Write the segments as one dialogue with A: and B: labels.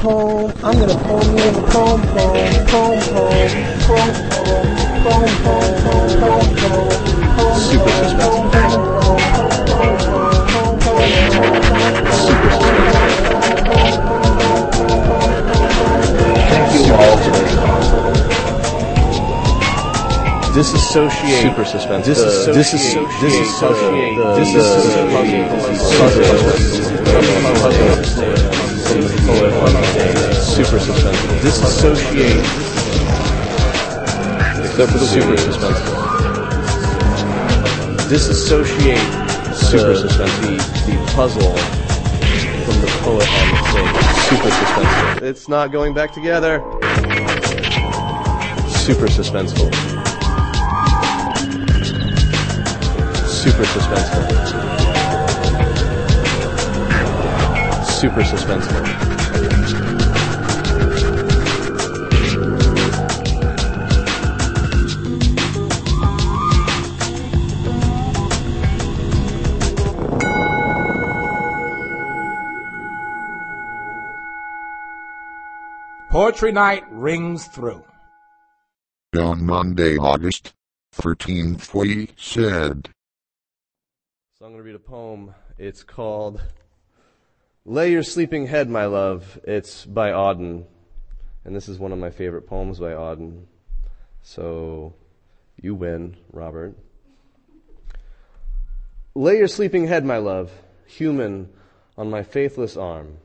A: home. I'm gonna in.
B: Super suspenseful
C: Thank you all.
B: Disassociate.
C: Super suspense.
B: Disassociate.
C: Disassociate.
B: Disassociate.
C: Disassociate.
B: Disassociate. Super suspense. Disassociate.
C: Except for the super suspense.
B: Disassociate.
C: Super
B: the- The, the puzzle from the poet on the stage.
C: Super suspense.
B: It's not going back together. Super suspenseful. Super suspenseful. Super suspenseful.
D: Poetry night rings through.
E: On Monday, August 13th, we said,
B: So I'm going to read a poem. It's called Lay Your Sleeping Head, My Love. It's by Auden. And this is one of my favorite poems by Auden. So you win, Robert. Lay your sleeping head, my love, human, on my faithless arm.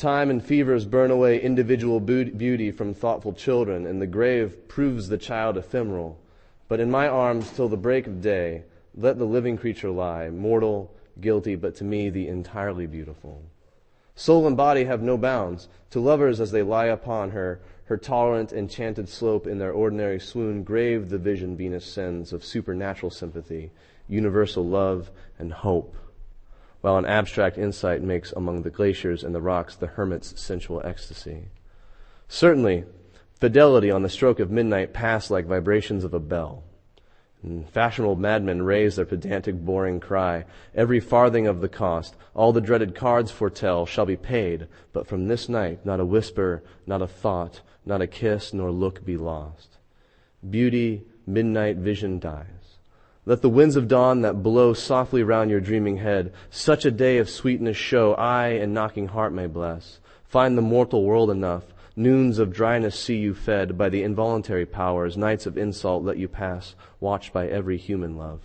B: Time and fevers burn away individual beauty from thoughtful children, and the grave proves the child ephemeral. But in my arms till the break of day, let the living creature lie, mortal, guilty, but to me the entirely beautiful. Soul and body have no bounds. To lovers as they lie upon her, her tolerant, enchanted slope in their ordinary swoon, grave the vision Venus sends of supernatural sympathy, universal love, and hope while an abstract insight makes among the glaciers and the rocks the hermit's sensual ecstasy. Certainly, fidelity on the stroke of midnight pass like vibrations of a bell. And fashionable madmen raise their pedantic boring cry. Every farthing of the cost, all the dreaded cards foretell, shall be paid, but from this night not a whisper, not a thought, not a kiss, nor look be lost. Beauty, midnight vision dies. Let the winds of dawn that blow softly round your dreaming head, such a day of sweetness show, eye and knocking heart may bless. Find the mortal world enough, noons of dryness see you fed by the involuntary powers, nights of insult let you pass, watched by every human love.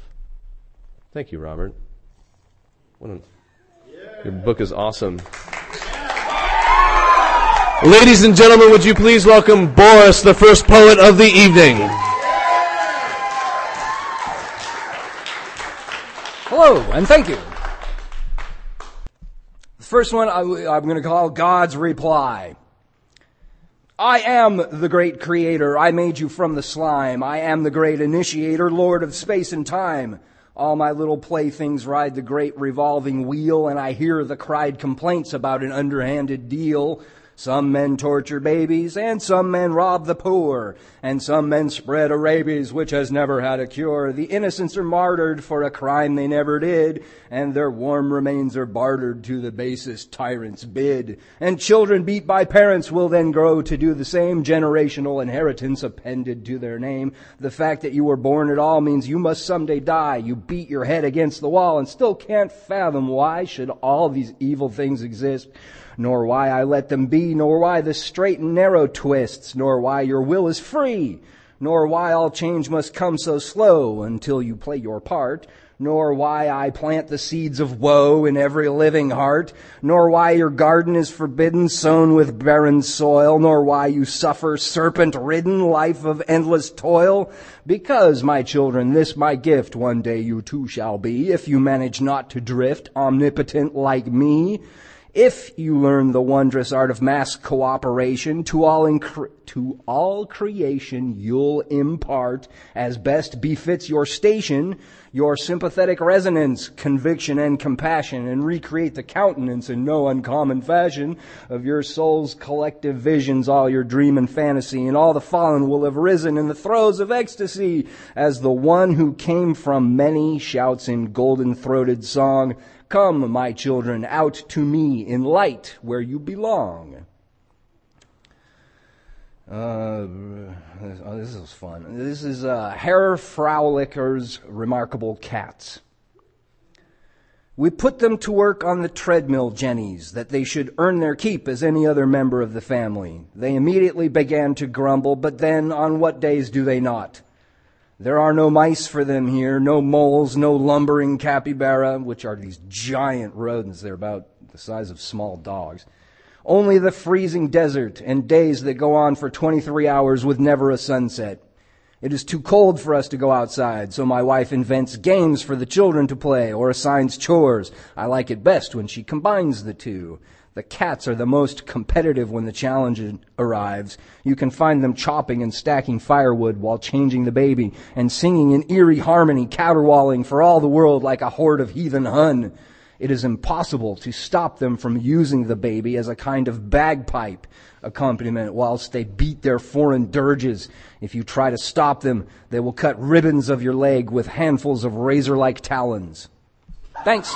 B: Thank you, Robert. An, your book is awesome. Ladies and gentlemen, would you please welcome Boris, the first poet of the evening.
F: Hello, and thank you. The first one I, am going to call God's Reply. I am the great creator. I made you from the slime. I am the great initiator, Lord of space and time. All my little playthings ride the great revolving wheel, and I hear the cried complaints about an underhanded deal. Some men torture babies, and some men rob the poor, and some men spread a rabies which has never had a cure. The innocents are martyred for a crime they never did, and their warm remains are bartered to the basest tyrant's bid. And children beat by parents will then grow to do the same generational inheritance appended to their name. The fact that you were born at all means you must someday die. You beat your head against the wall and still can't fathom why should all these evil things exist nor why I let them be, nor why the straight and narrow twists, nor why your will is free, nor why all change must come so slow until you play your part, nor why I plant the seeds of woe in every living heart, nor why your garden is forbidden, sown with barren soil, nor why you suffer serpent-ridden life of endless toil. Because, my children, this my gift one day you too shall be, if you manage not to drift, omnipotent like me. If you learn the wondrous art of mass cooperation, to all, incre- to all creation you'll impart, as best befits your station, your sympathetic resonance, conviction and compassion, and recreate the countenance in no uncommon fashion of your soul's collective visions, all your dream and fantasy, and all the fallen will have risen in the throes of ecstasy, as the one who came from many shouts in golden-throated song, Come, my children, out to me in light where you belong. Uh, oh, this is fun. This is uh, Herr Fraulicher's Remarkable Cats. We put them to work on the treadmill jennies, that they should earn their keep as any other member of the family. They immediately began to grumble, but then on what days do they not? There are no mice for them here, no moles, no lumbering capybara, which are these giant rodents. They're about the size of small dogs. Only the freezing desert and days that go on for 23 hours with never a sunset. It is too cold for us to go outside, so my wife invents games for the children to play or assigns chores. I like it best when she combines the two. The cats are the most competitive when the challenge arrives. You can find them chopping and stacking firewood while changing the baby and singing in eerie harmony, caterwauling for all the world like a horde of heathen Hun. It is impossible to stop them from using the baby as a kind of bagpipe accompaniment whilst they beat their foreign dirges. If you try to stop them, they will cut ribbons of your leg with handfuls of razor-like talons. Thanks.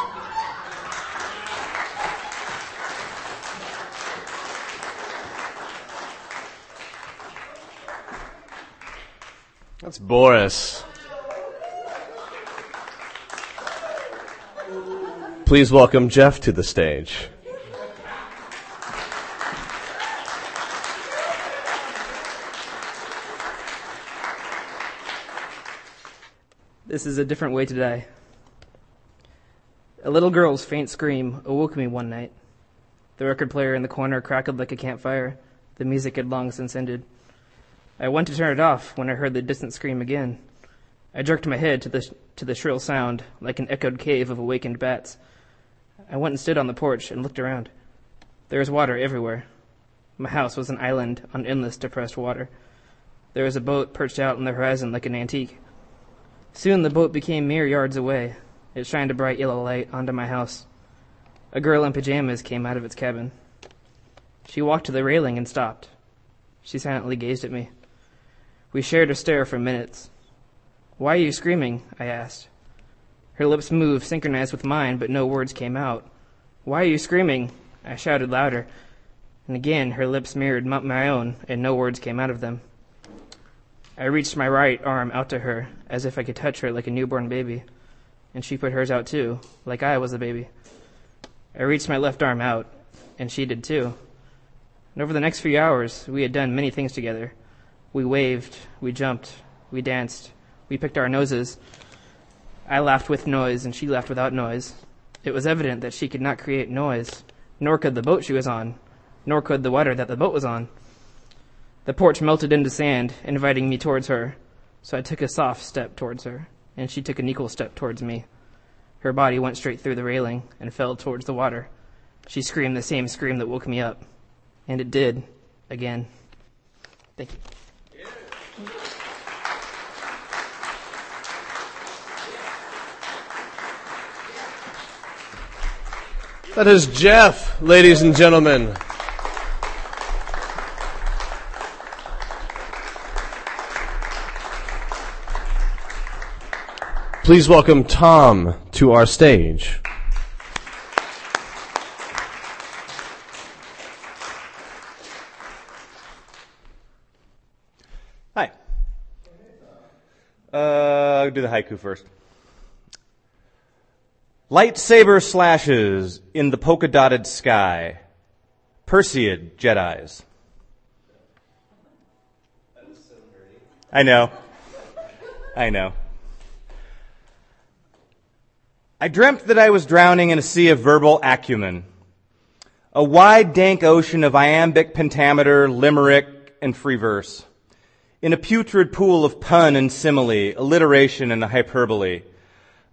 B: That's Boris. Please welcome Jeff to the stage.
G: This is a different way to die. A little girl's faint scream awoke me one night. The record player in the corner crackled like a campfire. The music had long since ended. I went to turn it off when I heard the distant scream again. I jerked my head to the, to the shrill sound, like an echoed cave of awakened bats. I went and stood on the porch and looked around. There was water everywhere. My house was an island on endless depressed water. There was a boat perched out on the horizon like an antique. Soon the boat became mere yards away. It shined a bright yellow light onto my house. A girl in pajamas came out of its cabin. She walked to the railing and stopped. She silently gazed at me. We shared a stare for minutes. Why are you screaming? I asked. Her lips moved, synchronized with mine, but no words came out. Why are you screaming? I shouted louder. And again, her lips mirrored my own, and no words came out of them. I reached my right arm out to her, as if I could touch her like a newborn baby. And she put hers out too, like I was a baby. I reached my left arm out, and she did too. And over the next few hours, we had done many things together. We waved, we jumped, we danced, we picked our noses. I laughed with noise, and she laughed without noise. It was evident that she could not create noise, nor could the boat she was on, nor could the water that the boat was on. The porch melted into sand, inviting me towards her, so I took a soft step towards her, and she took an equal step towards me. Her body went straight through the railing and fell towards the water. She screamed the same scream that woke me up. And it did. Again. Thank you.
B: That is Jeff, ladies and gentlemen. Please welcome Tom to our stage.
H: Hi. Uh, I'll do the haiku first. Lightsaber slashes in the polka dotted sky. Perseid Jedi's. I know. I know. I dreamt that I was drowning in a sea of verbal acumen. A wide, dank ocean of iambic pentameter, limerick, and free verse. In a putrid pool of pun and simile, alliteration and hyperbole.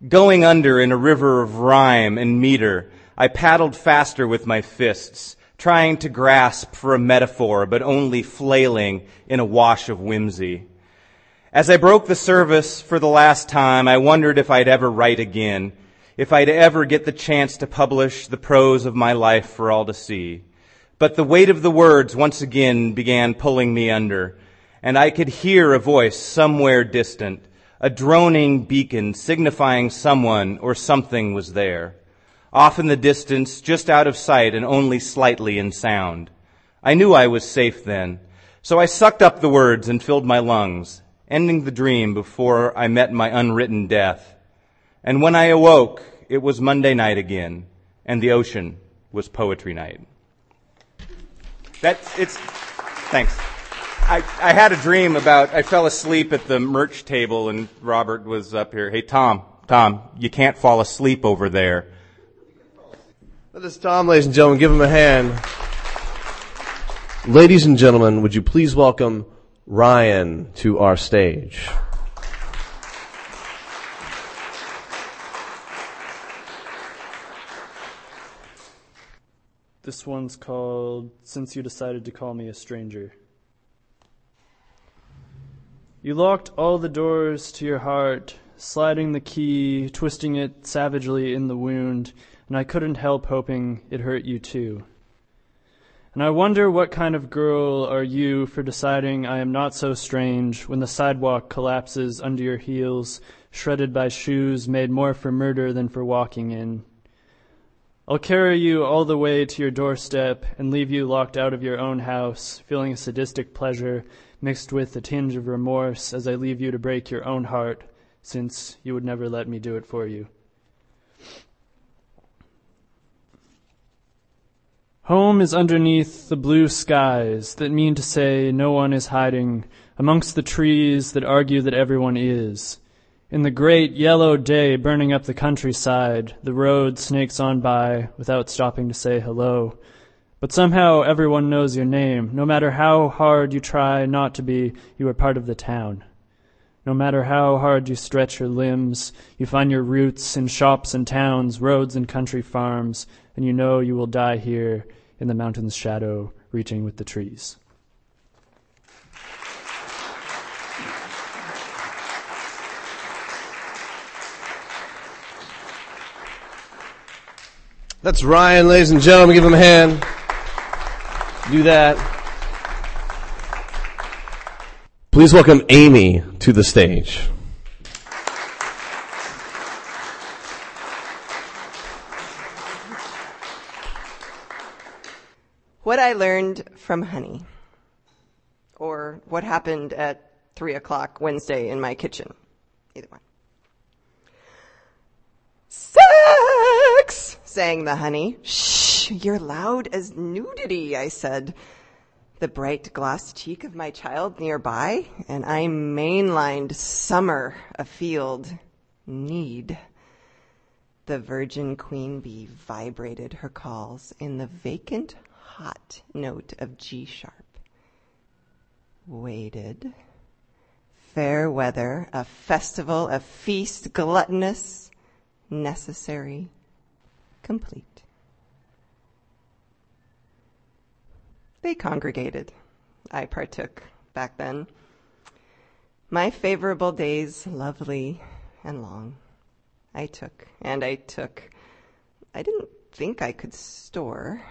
H: Going under in a river of rhyme and meter, I paddled faster with my fists, trying to grasp for a metaphor, but only flailing in a wash of whimsy. As I broke the service for the last time, I wondered if I'd ever write again, if I'd ever get the chance to publish the prose of my life for all to see. But the weight of the words once again began pulling me under, and I could hear a voice somewhere distant, a droning beacon signifying someone or something was there. Off in the distance, just out of sight and only slightly in sound. I knew I was safe then. So I sucked up the words and filled my lungs, ending the dream before I met my unwritten death. And when I awoke, it was Monday night again, and the ocean was poetry night. That's, it's, thanks. I, I had a dream about, I fell asleep at the merch table and Robert was up here. Hey, Tom, Tom, you can't fall asleep over there.
B: That is Tom, ladies and gentlemen. Give him a hand. Ladies and gentlemen, would you please welcome Ryan to our stage?
I: This one's called Since You Decided to Call Me a Stranger. You locked all the doors to your heart, sliding the key, twisting it savagely in the wound, and I couldn't help hoping it hurt you too. And I wonder what kind of girl are you for deciding I am not so strange when the sidewalk collapses under your heels, shredded by shoes made more for murder than for walking in. I'll carry you all the way to your doorstep and leave you locked out of your own house, feeling a sadistic pleasure mixed with a tinge of remorse as I leave you to break your own heart, since you would never let me do it for you. Home is underneath the blue skies that mean to say no one is hiding amongst the trees that argue that everyone is. In the great yellow day burning up the countryside, the road snakes on by without stopping to say hello. But somehow everyone knows your name. No matter how hard you try not to be, you are part of the town. No matter how hard you stretch your limbs, you find your roots in shops and towns, roads and country farms, and you know you will die here in the mountain's shadow, reaching with the trees.
B: That's Ryan, ladies and gentlemen. Give him a hand. Do that. Please welcome Amy to the stage.
J: What I learned from honey, or what happened at three o'clock Wednesday in my kitchen. Either one. Sex! sang the honey. Shh, you're loud as nudity, I said. The bright glass cheek of my child nearby, and I mainlined summer afield. Need. The virgin queen bee vibrated her calls in the vacant hot note of G sharp. Waited. Fair weather, a festival, a feast, gluttonous, necessary, complete. They congregated. I partook back then. My favorable days, lovely and long. I took, and I took. I didn't think I could store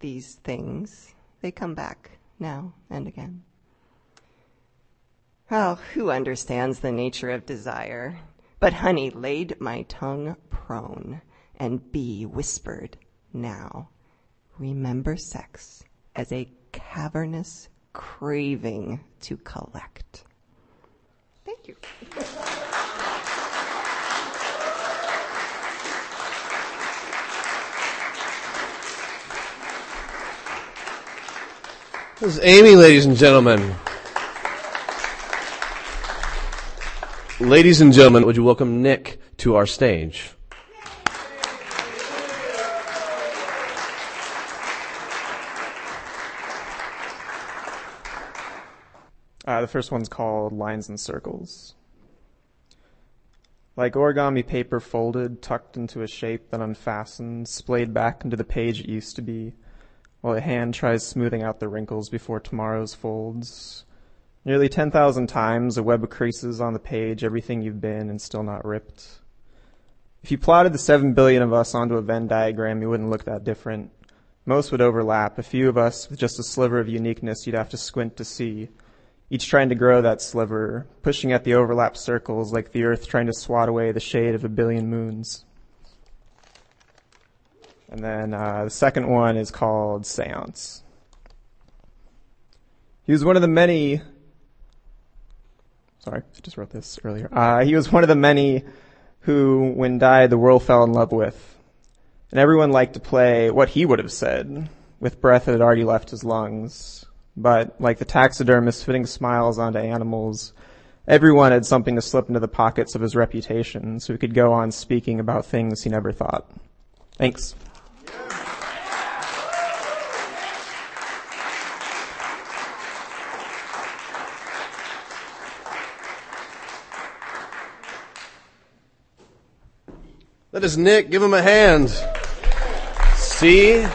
J: these things. They come back now and again. Oh, who understands the nature of desire? But honey laid my tongue prone, and bee whispered, now, remember sex as a cavernous craving to collect. Thank you.
B: This is Amy, ladies and gentlemen. Ladies and gentlemen, would you welcome Nick to our stage?
K: Uh, the first one's called Lines and Circles. Like origami paper folded, tucked into a shape then unfastened, splayed back into the page it used to be, while a hand tries smoothing out the wrinkles before tomorrow's folds. Nearly 10,000 times a web of creases on the page, everything you've been and still not ripped. If you plotted the 7 billion of us onto a Venn diagram, you wouldn't look that different. Most would overlap. A few of us with just a sliver of uniqueness you'd have to squint to see each trying to grow that sliver, pushing at the overlap circles like the earth trying to swat away the shade of a billion moons. And then uh, the second one is called Seance. He was one of the many. Sorry, I just wrote this earlier. Uh, he was one of the many who, when died, the world fell in love with. And everyone liked to play what he would have said, with breath that had already left his lungs. But, like the taxidermist fitting smiles onto animals, everyone had something to slip into the pockets of his reputation so he could go on speaking about things he never thought. Thanks.
B: That is Nick. Give him a hand. See?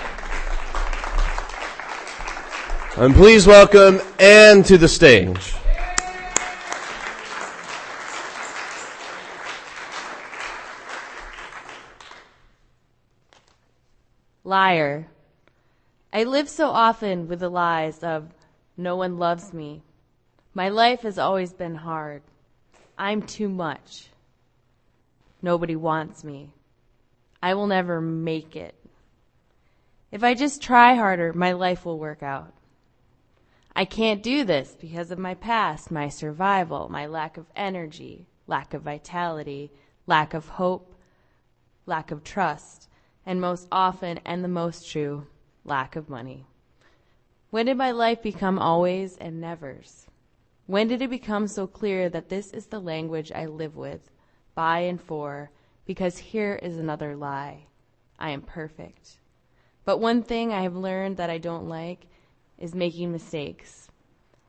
B: And please welcome Anne to the stage.
L: Liar. I live so often with the lies of no one loves me. My life has always been hard. I'm too much. Nobody wants me. I will never make it. If I just try harder, my life will work out. I can't do this because of my past, my survival, my lack of energy, lack of vitality, lack of hope, lack of trust, and most often, and the most true, lack of money. When did my life become always and nevers? When did it become so clear that this is the language I live with, by and for, because here is another lie. I am perfect. But one thing I have learned that I don't like is making mistakes.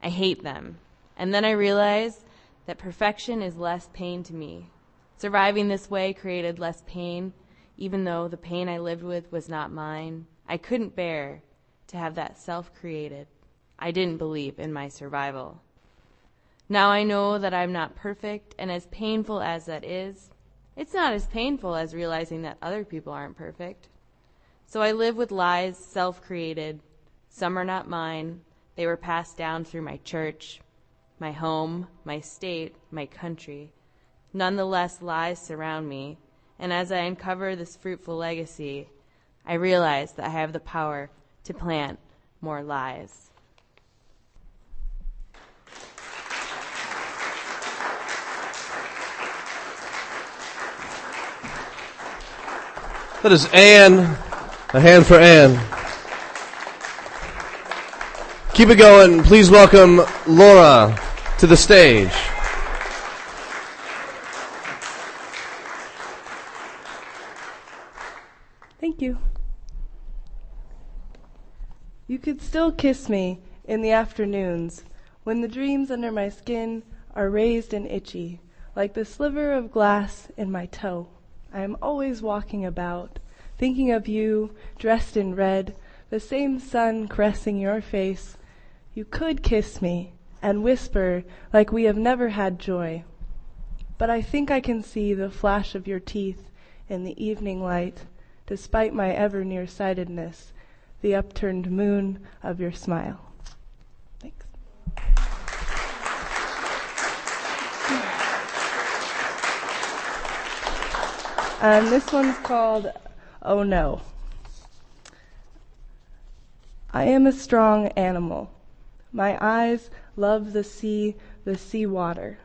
L: I hate them. And then I realize that perfection is less pain to me. Surviving this way created less pain, even though the pain I lived with was not mine. I couldn't bear to have that self created. I didn't believe in my survival. Now I know that I'm not perfect, and as painful as that is, it's not as painful as realizing that other people aren't perfect. So I live with lies self created. Some are not mine. They were passed down through my church, my home, my state, my country. Nonetheless, lies surround me. And as I uncover this fruitful legacy, I realize that I have the power to plant more lies.
B: That is Anne. A hand for Anne. Keep it going. Please welcome Laura to the stage.
M: Thank you. You could still kiss me in the afternoons when the dreams under my skin are raised and itchy, like the sliver of glass in my toe. I am always walking about, thinking of you, dressed in red, the same sun caressing your face. You could kiss me and whisper like we have never had joy. But I think I can see the flash of your teeth in the evening light, despite my ever nearsightedness, the upturned moon of your smile. Thanks. And this one's called Oh No. I am a strong animal. My eyes love the sea, the sea water.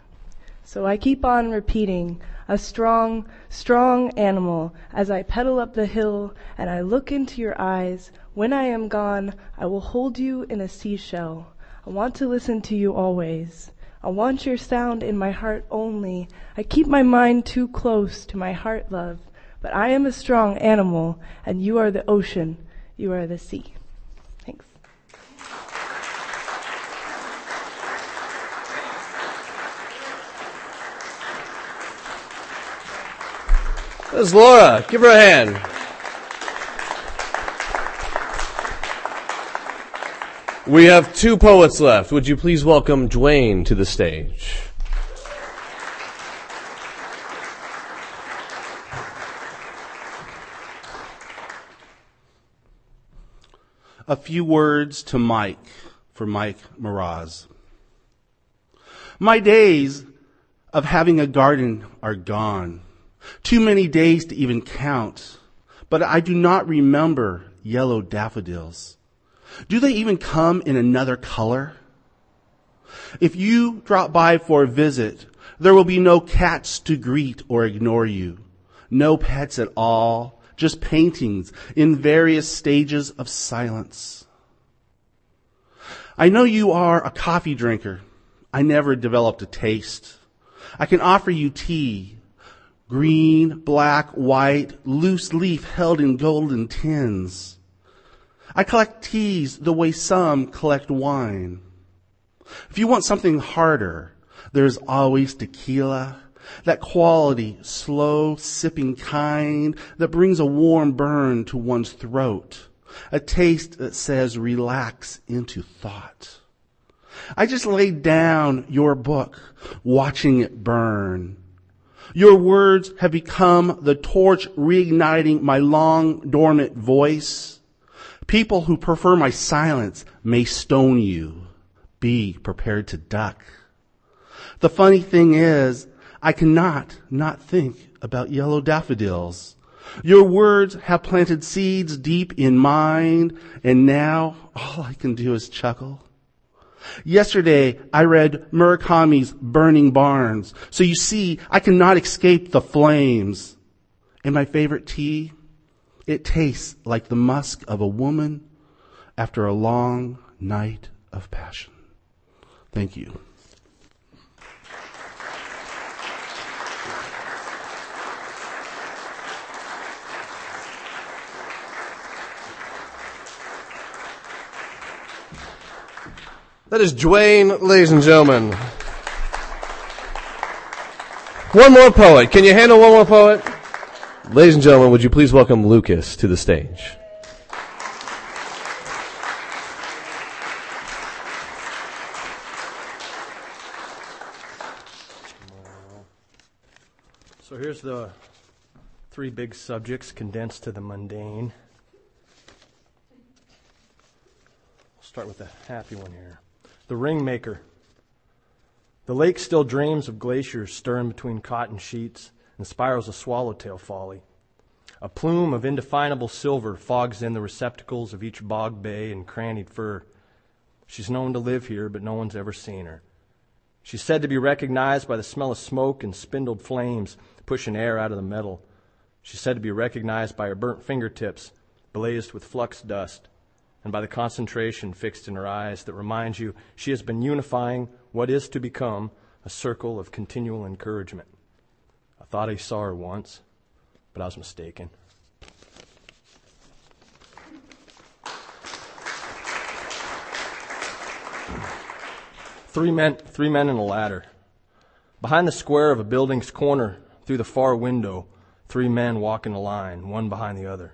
M: So I keep on repeating, a strong, strong animal, as I pedal up the hill and I look into your eyes. When I am gone, I will hold you in a seashell. I want to listen to you always. I want your sound in my heart only. I keep my mind too close to my heart, love. But I am a strong animal, and you are the ocean. You are the sea. Thanks.
B: There's Laura. Give her a hand. We have two poets left. Would you please welcome Dwayne to the stage?
N: A few words to Mike for Mike Miraz. My days of having a garden are gone. Too many days to even count. But I do not remember yellow daffodils. Do they even come in another color? If you drop by for a visit, there will be no cats to greet or ignore you. No pets at all, just paintings in various stages of silence. I know you are a coffee drinker. I never developed a taste. I can offer you tea. Green, black, white, loose leaf held in golden tins. I collect teas the way some collect wine. If you want something harder, there's always tequila. That quality, slow sipping kind that brings a warm burn to one's throat. A taste that says relax into thought. I just laid down your book, watching it burn. Your words have become the torch reigniting my long dormant voice. People who prefer my silence may stone you. Be prepared to duck. The funny thing is, I cannot not think about yellow daffodils. Your words have planted seeds deep in mine, and now all I can do is chuckle. Yesterday, I read Murakami's Burning Barns. So you see, I cannot escape the flames. And my favorite tea? It tastes like the musk of a woman after a long night of passion. Thank you.
B: That is Dwayne, ladies and gentlemen. One more poet. Can you handle one more poet? Ladies and gentlemen, would you please welcome Lucas to the stage?
O: So here's the three big subjects condensed to the mundane. I'll start with the happy one here. The ringmaker. The lake still dreams of glaciers stirring between cotton sheets and spirals of swallowtail folly. A plume of indefinable silver fogs in the receptacles of each bog bay and crannied fir. She's known to live here, but no one's ever seen her. She's said to be recognized by the smell of smoke and spindled flames pushing air out of the metal. She's said to be recognized by her burnt fingertips, blazed with flux dust, and by the concentration fixed in her eyes that reminds you she has been unifying what is to become a circle of continual encouragement. I thought I saw her once, but I was mistaken. Three men, three men in a ladder. Behind the square of a building's corner, through the far window, three men walk in a line, one behind the other.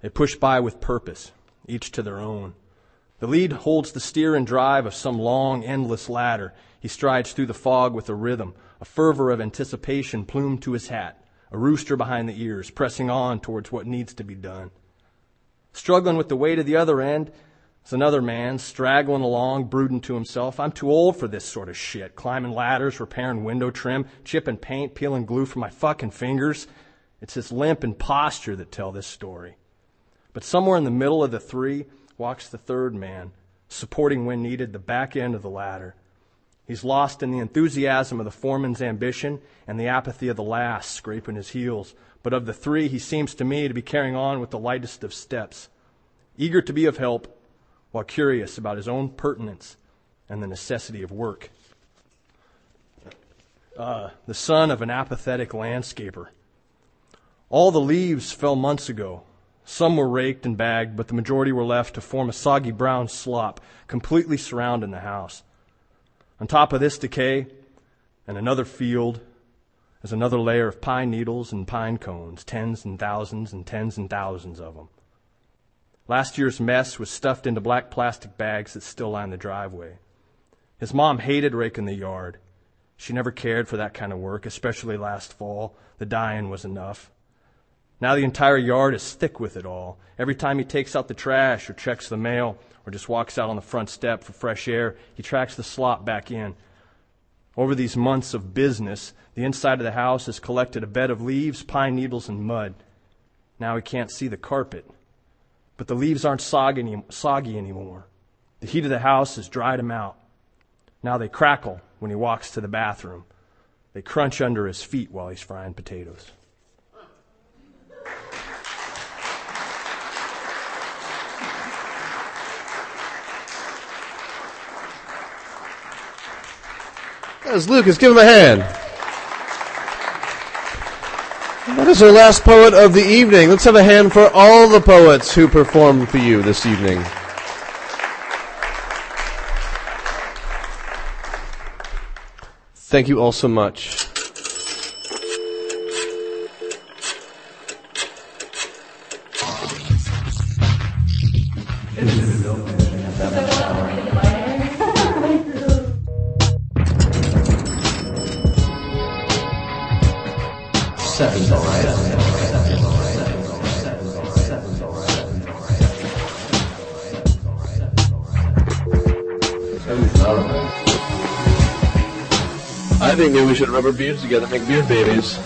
O: They push by with purpose, each to their own. The lead holds the steer and drive of some long, endless ladder. He strides through the fog with a rhythm, a fervor of anticipation plumed to his hat, a rooster behind the ears, pressing on towards what needs to be done. Struggling with the weight of the other end is another man, straggling along, brooding to himself. I'm too old for this sort of shit. Climbing ladders, repairing window trim, chipping paint, peeling glue from my fucking fingers. It's this limp and posture that tell this story. But somewhere in the middle of the three walks the third man, supporting when needed the back end of the ladder. He's lost in the enthusiasm of the foreman's ambition and the apathy of the last, scraping his heels. But of the three, he seems to me to be carrying on with the lightest of steps, eager to be of help while curious about his own pertinence and the necessity of work. Uh, the son of an apathetic landscaper. All the leaves fell months ago, some were raked and bagged, but the majority were left to form a soggy brown slop, completely surrounding the house. On top of this decay, and another field, is another layer of pine needles and pine cones, tens and thousands and tens and thousands of them. Last year's mess was stuffed into black plastic bags that still line the driveway. His mom hated raking the yard. She never cared for that kind of work, especially last fall. The dying was enough. Now the entire yard is thick with it all. Every time he takes out the trash or checks the mail or just walks out on the front step for fresh air, he tracks the slop back in. Over these months of business, the inside of the house has collected a bed of leaves, pine needles, and mud. Now he can't see the carpet. But the leaves aren't soggy, anymore. The heat of the house has dried them out. Now they crackle when he walks to the bathroom. They crunch under his feet while he's frying potatoes.
B: That is Lucas. Give him a hand. That is our last poet of the evening. Let's have a hand for all the poets who performed for you this evening. Thank you all so much.
C: Rubber beards together, make beard babies.